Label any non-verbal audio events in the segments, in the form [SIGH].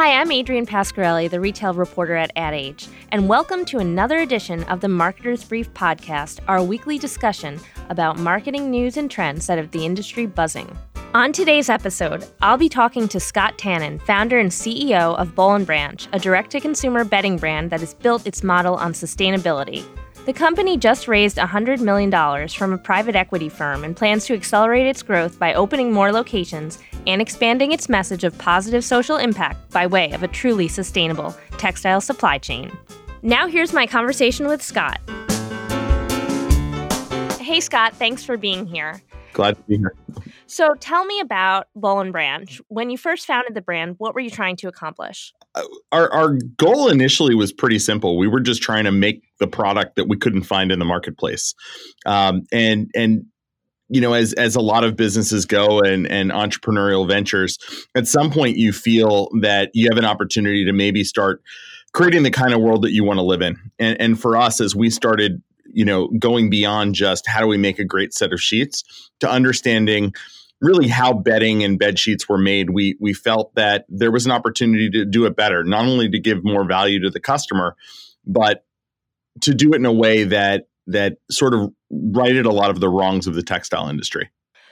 Hi, I'm Adrienne Pasquarelli, the retail reporter at Ad Age, and welcome to another edition of the Marketer's Brief podcast, our weekly discussion about marketing news and trends that have the industry buzzing. On today's episode, I'll be talking to Scott Tannen, founder and CEO of Boll & Branch, a direct-to-consumer bedding brand that has built its model on sustainability. The company just raised $100 million from a private equity firm and plans to accelerate its growth by opening more locations and expanding its message of positive social impact by way of a truly sustainable textile supply chain. Now, here's my conversation with Scott. Hey, Scott, thanks for being here. Glad to be here. So, tell me about Boll & Branch. When you first founded the brand, what were you trying to accomplish? Our, our goal initially was pretty simple. We were just trying to make the product that we couldn't find in the marketplace. Um, and, and, you know, as as a lot of businesses go and and entrepreneurial ventures, at some point you feel that you have an opportunity to maybe start creating the kind of world that you want to live in. And and for us, as we started, you know, going beyond just how do we make a great set of sheets to understanding really how bedding and bed sheets were made, we we felt that there was an opportunity to do it better, not only to give more value to the customer, but to do it in a way that that sort of righted a lot of the wrongs of the textile industry.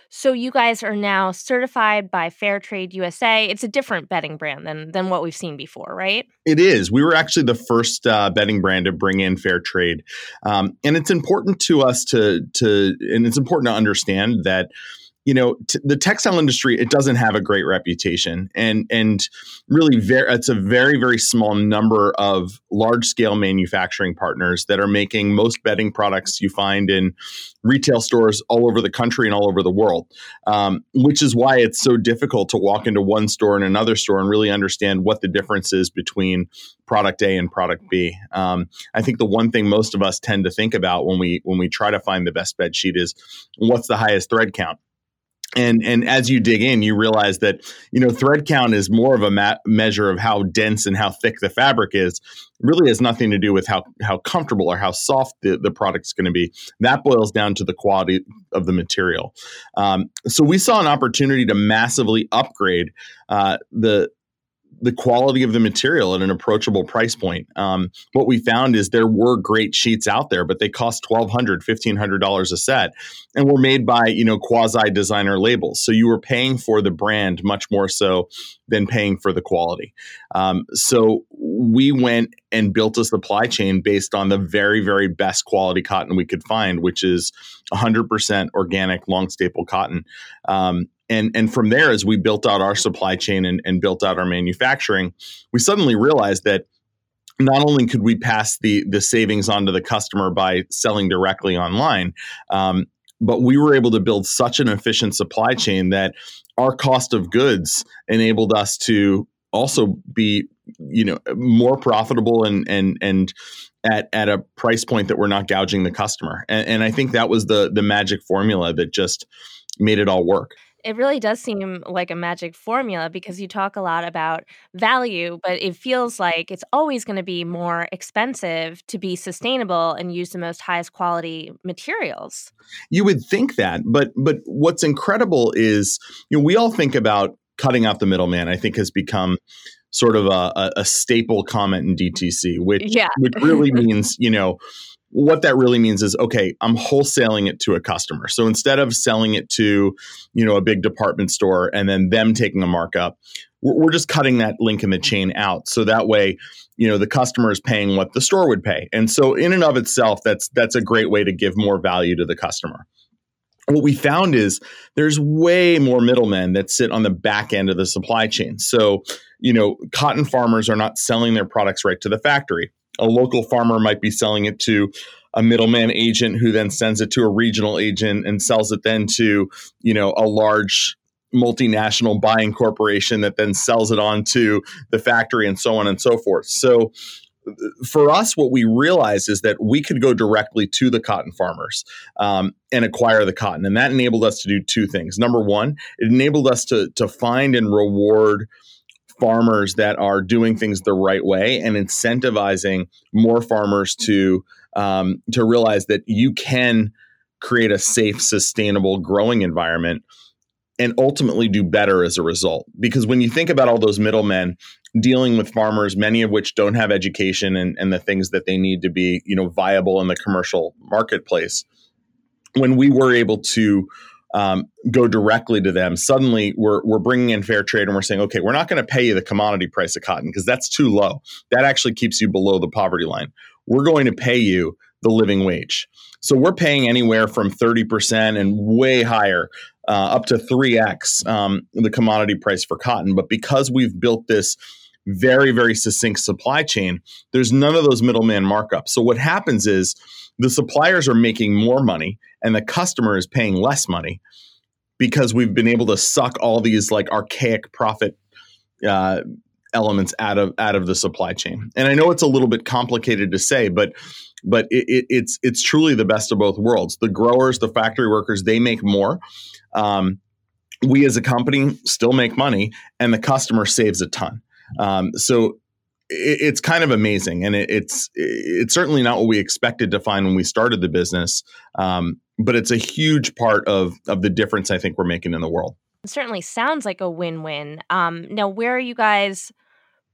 So you guys are now certified by Fair Trade USA. It's a different bedding brand than than what we've seen before, right? It is. We were actually the first uh, bedding brand to bring in fair trade, um, and it's important to us to to and it's important to understand that you know t- the textile industry it doesn't have a great reputation and and really very it's a very very small number of large scale manufacturing partners that are making most bedding products you find in retail stores all over the country and all over the world um, which is why it's so difficult to walk into one store and another store and really understand what the difference is between product a and product b um, i think the one thing most of us tend to think about when we when we try to find the best bed sheet is what's the highest thread count and and as you dig in you realize that you know thread count is more of a ma- measure of how dense and how thick the fabric is. It really has nothing to do with how how comfortable or how soft the, the product's going to be. That boils down to the quality of the material. Um, so we saw an opportunity to massively upgrade uh, the the quality of the material at an approachable price point. Um, what we found is there were great sheets out there, but they cost $1,200, $1,500 a set and were made by, you know, quasi designer labels. So you were paying for the brand much more so than paying for the quality. Um, so we went and built a supply chain based on the very, very best quality cotton we could find, which is 100% organic long staple cotton. Um, and and from there as we built out our supply chain and, and built out our manufacturing we suddenly realized that not only could we pass the the savings on to the customer by selling directly online um, but we were able to build such an efficient supply chain that our cost of goods enabled us to also be you know more profitable and and and at at a price point that we're not gouging the customer. And, and i think that was the the magic formula that just made it all work it really does seem like a magic formula because you talk a lot about value, but it feels like it's always going to be more expensive to be sustainable and use the most highest quality materials. You would think that, but but what's incredible is you know we all think about cutting out the middleman. I think has become sort of a, a staple comment in DTC, which yeah. which really means you know what that really means is okay i'm wholesaling it to a customer. So instead of selling it to you know a big department store and then them taking a markup we're, just cutting that link in the chain out. So that way you know the customer is paying what the store would pay. And so in and of itself that's that's a great way to give more value to the customer. What we found is there's way more middlemen that sit on the back end of the supply chain. So you know cotton farmers are not selling their products right to the factory a local farmer might be selling it to a middleman agent who then sends it to a regional agent and sells it then to you know a large multinational buying corporation that then sells it on to the factory and so on and so forth so for us, what we realized is that we could go directly to the cotton farmers um, and acquire the cotton, and that enabled us to do two things. Number one, it enabled us to to find and reward farmers that are doing things the right way and incentivizing more farmers to um, to realize that you can create a safe, sustainable growing environment and ultimately do better as a result. Because when you think about all those middlemen dealing with farmers, many of which don't have education and, and the things that they need to be, you know, viable in the commercial marketplace, when we were able to um, go directly to them, suddenly we're, we're bringing in fair trade and we're saying, okay, we're not going to pay you the commodity price of cotton because that's too low. That actually keeps you below the poverty line. We're going to pay you the living wage. So we're paying anywhere from 30% and way higher uh, up to 3x um, the commodity price for cotton. But because we've built this very, very succinct supply chain, there's none of those middleman markups. So what happens is the suppliers are making more money and the customer is paying less money because we've been able to suck all these like archaic profit uh, elements out of out of the supply chain. And I know it's a little bit complicated to say, but but it, it, it's it's truly the best of both worlds. The growers, the factory workers, they make more. Um, we as a company still make money, and the customer saves a ton. Um, so it, it's kind of amazing, and it, it's it's certainly not what we expected to find when we started the business, um, but it's a huge part of of the difference I think we're making in the world. It certainly sounds like a win-win. Um, now, where are you guys?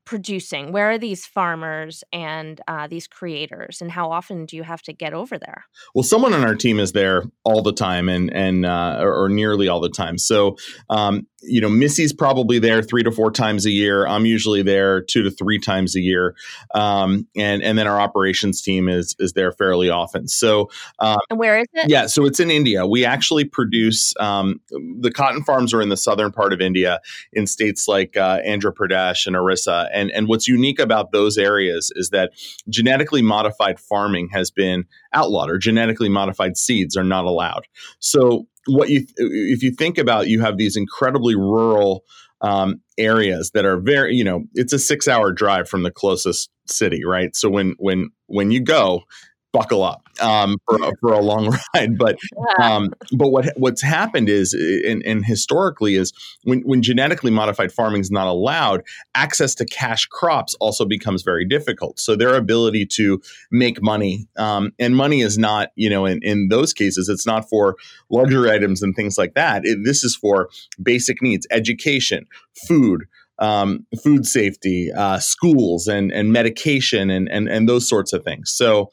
producing? Where are these farmers and uh, these creators, and how often do you have to get over there? Well, someone on our team is there all the time, and and uh, or, or, nearly all the time. So, um, you know, Missy's probably there three to four times a year. I'm usually there two to three times a year, um, and and then our operations team is is there fairly often. So, um, and where is it? Yeah, so it's in India. We actually produce um, the cotton farms are in the southern part of India, in states like uh, Andhra Pradesh and Orissa. And and what's unique about those areas is that genetically modified farming has been outlawed, or genetically modified seeds are not allowed. So what you if you think about you have these incredibly rural um, areas that are very you know it's a six hour drive from the closest city right? So when when when you go buckle up um, for, for a long [LAUGHS] ride. But um, but what what's happened is, and, and, historically, is when when genetically modified farming is not allowed, access to cash crops also becomes very difficult. So their ability to make money, um, and money is not, you know, in, in those cases, it's not for luxury items and things like that. It, this is for basic needs, education, food. Um, food safety, uh, schools, and and medication, and and and those sorts of things. So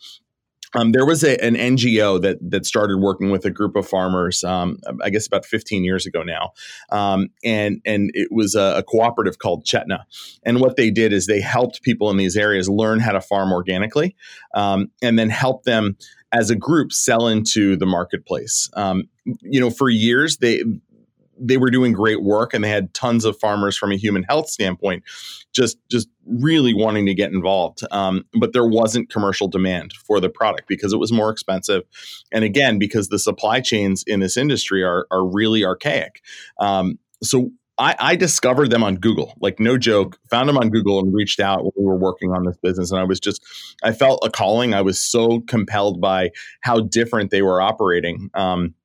um, there was a, an NGO that that started working with a group of farmers, um, I guess about 15 years ago now, um, and and it was a, a, cooperative called Chetna. And what they did is they helped people in these areas learn how to farm organically, um, and then help them as a group sell into the marketplace. Um, you know, for years they they were doing great work and they had tons of farmers from a human health standpoint just just really wanting to get involved um, but there wasn't commercial demand for the product because it was more expensive and again because the supply chains in this industry are, are really archaic um, so I, I, discovered them on Google, like no joke. Found them on Google and reached out when we were working on this business. And I was just, I felt a calling. I was so compelled by how different they were operating. Um,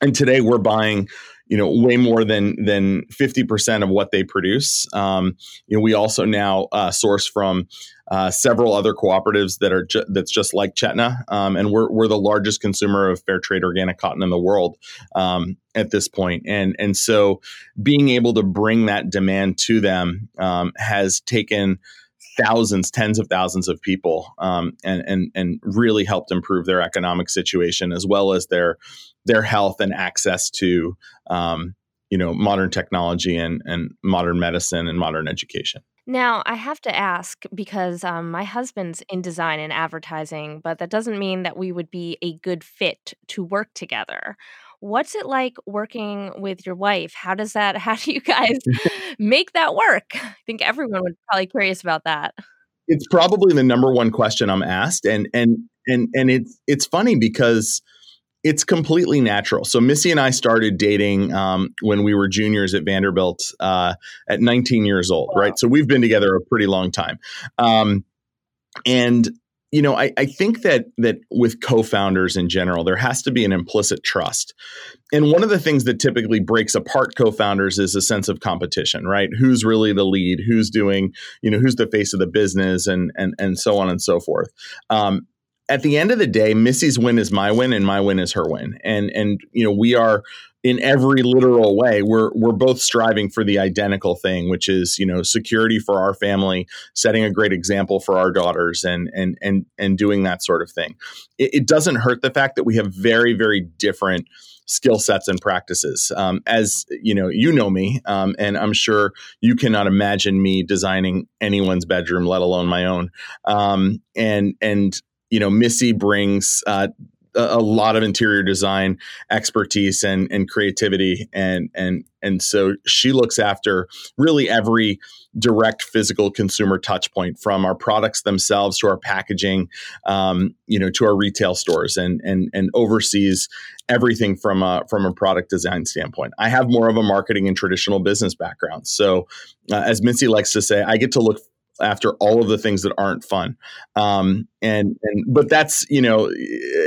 and today we're buying you know way more than than 50% of what they produce. Um, you know we also now uh, source from uh, several other cooperatives that are ju- that's just like Chetna, um, and we're we're the largest consumer of fair trade organic cotton in the world um, at this point, and and so being able to bring that demand to them um, has taken thousands, tens of thousands of people, um, and and and really helped improve their economic situation as well as their their health and access to um, you know modern technology and and modern medicine and modern education. Now, I have to ask because um, my husband's in design and advertising, but that doesn't mean that we would be a good fit to work together. What's it like working with your wife? How does that, [LAUGHS] how do you guys [LAUGHS] make that work? I think everyone would probably curious about that. It's probably the number one question I'm asked. And, and, and, and it's, it's funny because it's completely natural. So Missy and I started dating um, when we were juniors at Vanderbilt uh, at 19 years old, wow. right? So we've been together a pretty long time. Um, and you know, I, I think that that with co-founders in general, there has to be an implicit trust. And one of the things that typically breaks apart co-founders is a sense of competition, right? Who's really the lead? Who's doing, you know, who's the face of the business, and and and so on and so forth. Um, at the end of the day, Missy's win is my win, and my win is her win. And and you know, we are in every literal way we're we're both striving for the identical thing which is you know security for our family setting a great example for our daughters and and and and doing that sort of thing. It, it doesn't hurt the fact that we have very very different skill sets and practices. Um, as you know you know me um, and i'm sure you cannot imagine me designing anyone's bedroom let alone my own. Um, and and you know missy brings uh, a, lot of interior design expertise and and creativity and and and so she looks after really every direct physical consumer touch point from our products themselves to our packaging um, you know to our retail stores and and and oversees everything from a from a product design standpoint. I have more of a marketing and traditional business background. So uh, as missy likes to say i get to look after all of the things that aren't fun. Um, and and but that's you know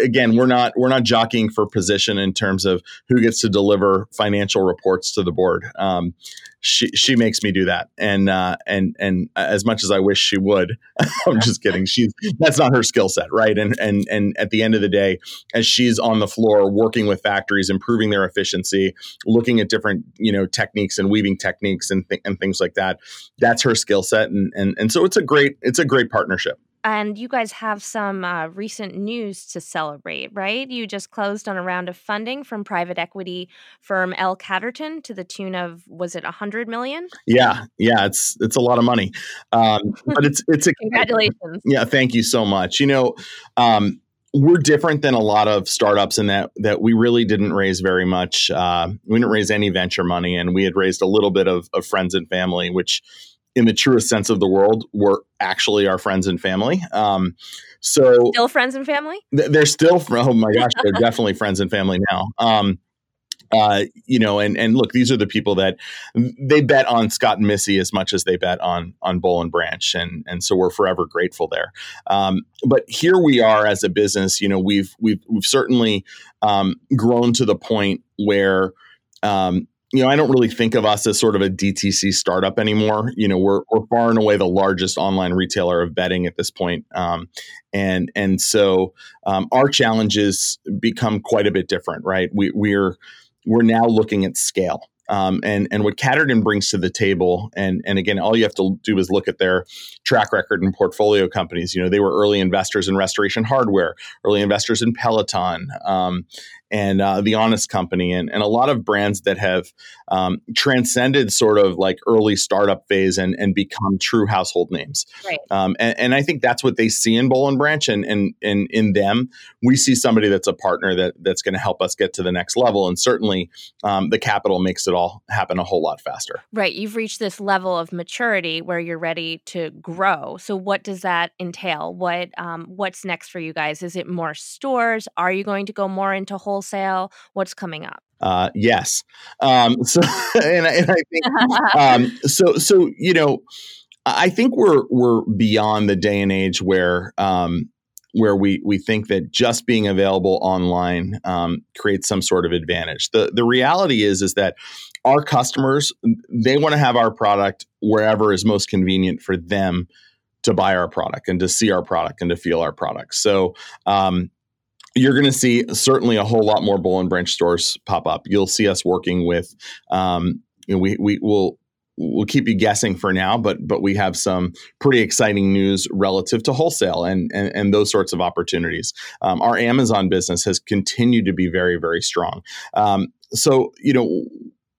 again we're not we're not jockeying for position in terms of who gets to deliver financial reports to the board. Um, she she makes me do that. And uh, and and as much as I wish she would [LAUGHS] I'm just kidding. She's that's not her skill set right? And and and at the end of the day as she's on the floor working with factories improving their efficiency looking at different you know techniques and weaving techniques and th- and things like that that's her skill set. And and and so it's a great it's a great partnership and you guys have some uh, recent news to celebrate, right? You just closed on a round of funding from private equity firm L Catterton to the tune of was it a hundred million? Yeah, yeah, it's it's a lot of money, um, [LAUGHS] but it's it's a congratulations. Yeah, thank you so much. You know, um, we're different than a lot of startups in that that we really didn't raise very much. Uh, we didn't raise any venture money, and we had raised a little bit of, of friends and family, which in the truest sense of the world were actually our friends and family. Um, so still friends and family. Th- they're still. Oh my gosh, they're definitely friends and family now. Um, uh, you know, and and look, these are the people that they bet on Scott and Missy as much as they bet on on Boll and Branch, and and so we're forever grateful there. Um, but here we are as a business. You know, we've we've we've certainly um, grown to the point where um, you know, I don't really think of us as sort of a DTC startup anymore. You know, we're we're far and away the largest online retailer of bedding at this point, um, and and so um, our challenges become quite a bit different, right? We, we're we're now looking at scale. Um, and and what Catterton brings to the table, and and again, all you have to do is look at their track record and portfolio companies. You know, they were early investors in Restoration Hardware, early investors in Peloton, um, and uh, the Honest Company, and, and a lot of brands that have um, transcended sort of like early startup phase and, and become true household names. Right. Um, and, and, I think that's what they see in Boll and Branch, and, and, and in them, we see somebody that's a partner that that's going to help us get to the next level. And certainly, um, the capital makes it all happen a whole lot faster. Right. You've reached this level of maturity where you're ready to grow. So, what does that entail? What um, What's next for you guys? Is it more stores? Are you going to go more into whole wholesale? What's coming up? Uh, yes. Um, [LAUGHS] so, and, and, I think [LAUGHS] um, so. So you know, I think we're we're beyond the day and age where um, where we we think that just being available online um, creates some sort of advantage. The the reality is is that our customers they want to have our product wherever is most convenient for them to buy our product and to see our product and to feel our product. So um, you're going to see certainly a whole lot more Boll and Branch stores pop up. You'll see us working with, um, you know, we we will we'll keep you guessing for now, but but we have some pretty exciting news relative to wholesale and and, and those sorts of opportunities. Um, our Amazon business has continued to be very very strong. Um, so you know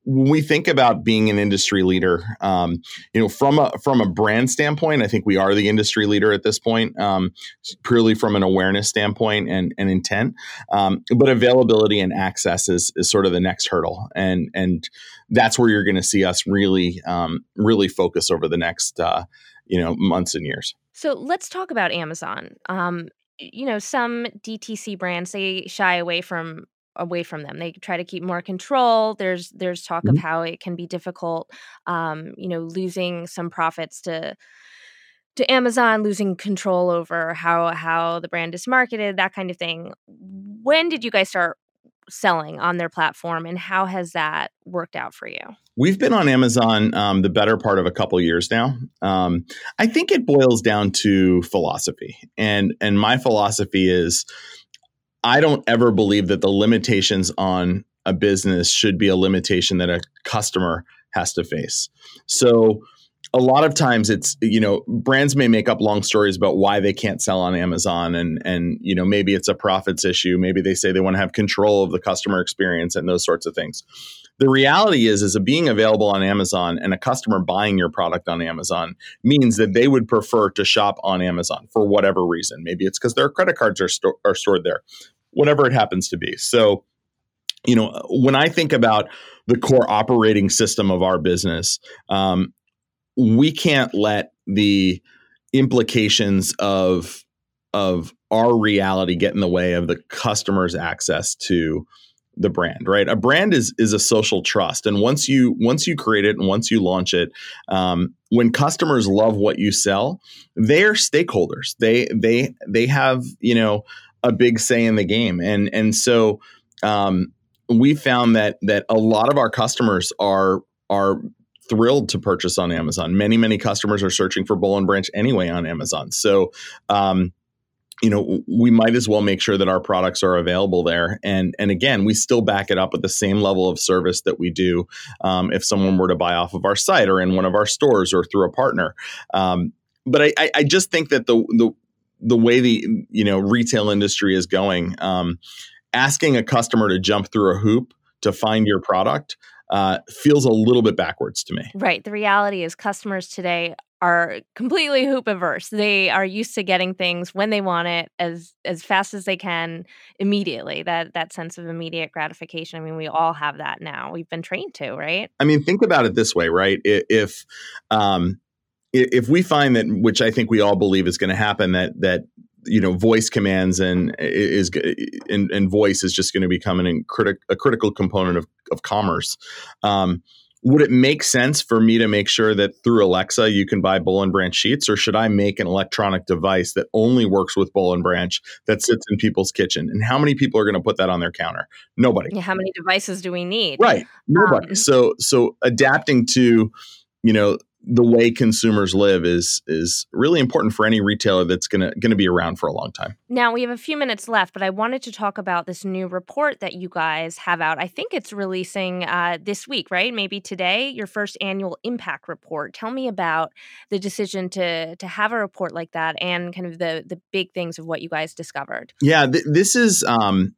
when we think about being an industry leader, um, you know, from a from a brand standpoint, I think we are the industry leader at this point, um, purely from an awareness standpoint and, and intent. Um, but availability and access is is sort of the next hurdle, and and that's where you're going to see us really um, really focus over the next uh, you know months and years. So let's talk about Amazon um, you know some DTC brands they shy away from away from them. They try to keep more control. There's there's talk mm-hmm. of how it can be difficult, um, you know, losing some profits to to Amazon, losing control over how how the brand is marketed, that kind of thing. When did you guys start selling on their platform, and how has that worked out for you? We've been on Amazon um, the better part of a couple years now. Um, I think it boils down to philosophy, and and my philosophy is I don't ever believe that the limitations on a business should be a limitation that a customer has to face. So a lot of times it's you know brands may make up long stories about why they can't sell on Amazon and and you know maybe it's a profits issue maybe they say they want to have control of the customer experience and those sorts of things the reality is is a being available on Amazon and a customer buying your product on Amazon means that they would prefer to shop on Amazon for whatever reason. Maybe it's because their credit cards are, sto- are stored there whatever it happens to be. So you know when I think about the core operating system of our business um, we can't let the implications of of our reality get in the way of the customer's access to the brand right a brand is is a social trust and once you once you create it and once you launch it um, when customers love what you sell they're stakeholders they they they have you know a big say in the game and and so um, we found that that a lot of our customers are are thrilled to purchase on Amazon. Many, many customers are searching for Boll and Branch anyway on Amazon. So, um, you know, we might as well make sure that our products are available there. And and again, we still back it up with the same level of service that we do um, if someone were to buy off of our site or in one of our stores or through a partner. Um, but I, I just think that the the the way the you know retail industry is going, um, asking a customer to jump through a hoop to find your product uh, feels a little bit backwards to me. Right. The reality is, customers today are completely hoop averse. They are used to getting things when they want it as as fast as they can immediately. That that sense of immediate gratification. I mean, we all have that now. We've been trained to, right? I mean, think about it this way, right? If um if we find that which I think we all believe is going to happen that that you know voice commands and is and, and voice is just going to become an a critical component of, of commerce um, would it make sense for me to make sure that through alexa you can buy boll and branch sheets or should i make an electronic device that only works with boll and branch that sits in people's kitchen? And how many people are going to put that on their counter? Nobody. Yeah, how many devices do we need? Right. Nobody. Um, so so adapting to you know the way consumers live is is really important for any retailer that's going to going to be around for a long time. Now, we have a few minutes left, but I wanted to talk about this new report that you guys have out. I think it's releasing uh, this week, right? Maybe today, your first annual impact report. Tell me about the decision to to have a report like that and kind of the the big things of what you guys discovered. Yeah, th- this is um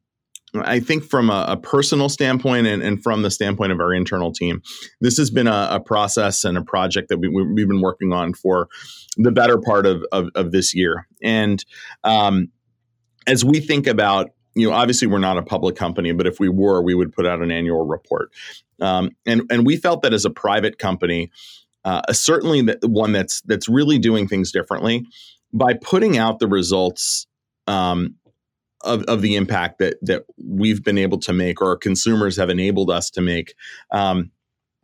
I think from a, a personal standpoint and, and, from the standpoint of our internal team, this has been a, a process and a project that we, have been working on for the better part of, of, of this year. And um, as we think about, you know, obviously we're not a public company, but if we were, we would put out an annual report. Um, and and we felt that as a private company, uh, certainly the one that's that's really doing things differently by putting out the results um, of, of the impact that that we've been able to make or our consumers have enabled us to make. Um,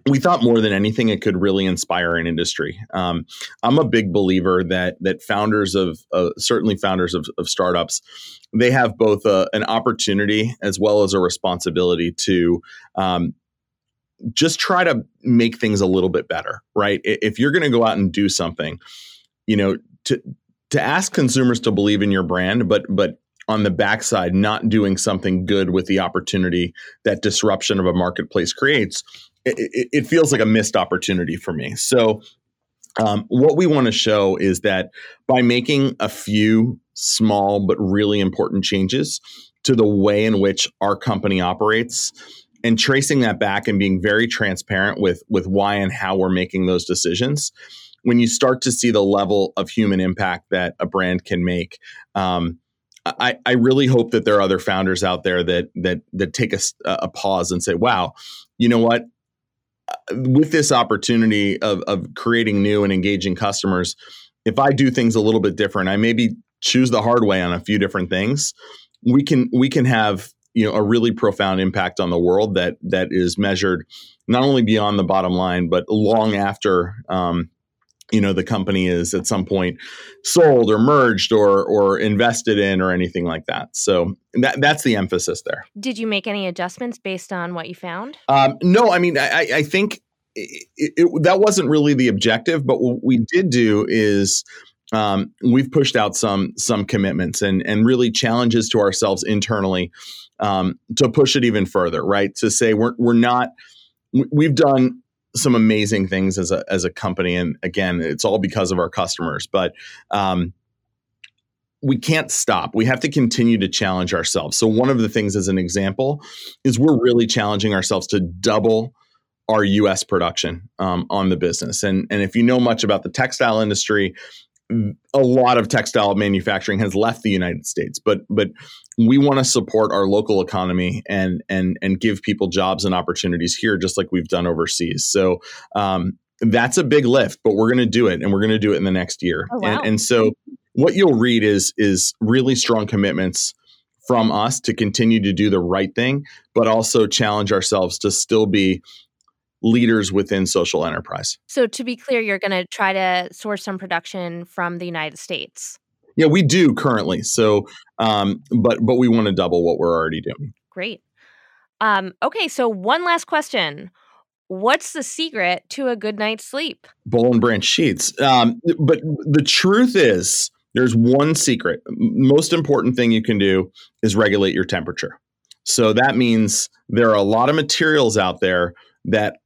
we thought more than anything it could really inspire an industry. Um, I'm a big believer that that founders of uh, certainly founders of, of, startups, they have both a, an opportunity as well as a responsibility to um, just try to make things a little bit better. Right? If you're going to go out and do something, you know, to to ask consumers to believe in your brand, but but on the backside not doing something good with the opportunity that disruption of a marketplace creates, it, it, it feels like a missed opportunity for me. So, um, what we want to show is that by making a few small but really important changes to the way in which our company operates and tracing that back and being very transparent with with why and how we're making those decisions when you start to see the level of human impact that a brand can make um, I, I really hope that there are other founders out there that that that take a, a pause and say, "Wow, you know what? Uh, with this opportunity of of creating new and engaging customers, if I do things a little bit different, I maybe choose the hard way on a few different things. We can we can have you know a really profound impact on the world that that is measured not only beyond the bottom line, but long after um, you know the company is at some point sold or merged or or invested in or anything like that. So that that's the emphasis there. Did you make any adjustments based on what you found? Um, no, I mean I, I think it, it, that wasn't really the objective. But what we did do is um, we've pushed out some some commitments and and really challenges to ourselves internally um, to push it even further. Right to say we're we're not we've done some amazing things as a as a company, and again, it's all because of our customers. But um, we can't stop. We have to continue to challenge ourselves. So one of the things, as an example, is we're really challenging ourselves to double our U.S. production um, on the business. And and if you know much about the textile industry, a lot of textile manufacturing has left the United States, but but we want to support our local economy and and and give people jobs and opportunities here, just like we've done overseas. So um, that's a big lift, but we're going to do it, and we're going to do it in the next year. Oh, wow. and, and so what you'll read is is really strong commitments from us to continue to do the right thing, but also challenge ourselves to still be leaders within social enterprise. So, to be clear, you're going to try to source some production from the United States. Yeah, we do currently. So, um, but but we want to double what we're already doing. Great. Um, okay, so one last question. What's the secret to a good night's sleep? Boll and Branch sheets. Um, but the truth is, there's one secret. Most important thing you can do is regulate your temperature. So that means there are a lot of materials out there that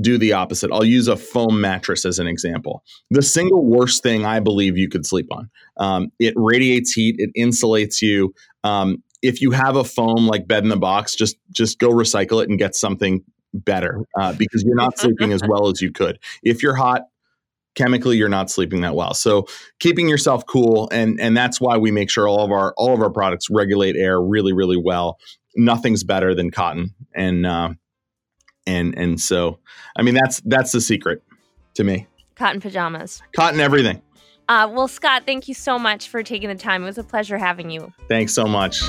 do the opposite. I'll use a foam mattress as an example. The single worst thing I believe you could sleep on. Um, it radiates heat. It insulates you. Um, if you have a foam like bed in the box, just just go recycle it and get something better uh, because you're not sleeping as well as you could. If you're hot, chemically you're not sleeping that well. So keeping yourself cool and and that's why we make sure all of our all of our products regulate air really really well. Nothing's better than cotton and. Uh, and and so I mean that's that's the secret to me. Cotton pajamas. Cotton everything. Uh, well, Scott, thank you so much for taking the time. It was a pleasure having you. Thanks so much.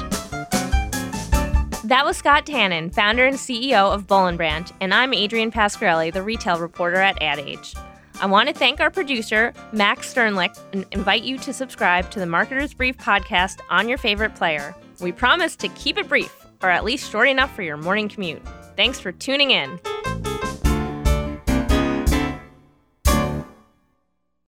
That was Scott Tannen, founder and CEO of Branch, and I'm Adrienne Pasquarelli, the retail reporter at Ad Age. I want to thank our producer, Max Sternlicht, and invite you to subscribe to the Marketer's Brief podcast on your favorite player. We promise to keep it brief, or at least short enough for your morning commute. Thanks for tuning in.